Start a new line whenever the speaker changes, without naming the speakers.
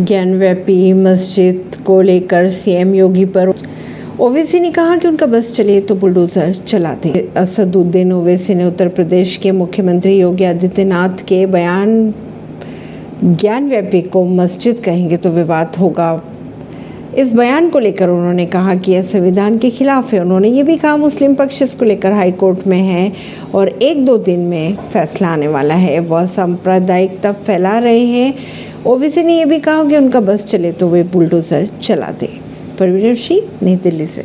ज्ञानव्यापी मस्जिद को लेकर सीएम योगी पर ओवैसी ने कहा कि उनका बस चले तो बुलडोजर चला दे। असदुद्दीन ओवैसी ने उत्तर प्रदेश के मुख्यमंत्री योगी आदित्यनाथ के बयान, ज्ञानव्यापी को मस्जिद कहेंगे तो विवाद होगा। इस बयान को लेकर उन्होंने कहा कि यह संविधान के खिलाफ है। उन्होंने ये भी कहा, मुस्लिम पक्ष इसको लेकर हाई कोर्ट में है और एक दो दिन में फैसला आने वाला है। वह सांप्रदायिकता फैला रहे हैं। ओवैसी ने यह भी कहा कि उनका बस चले तो वे बुलडोजर चला दे। परवीन सिंह नई दिल्ली से।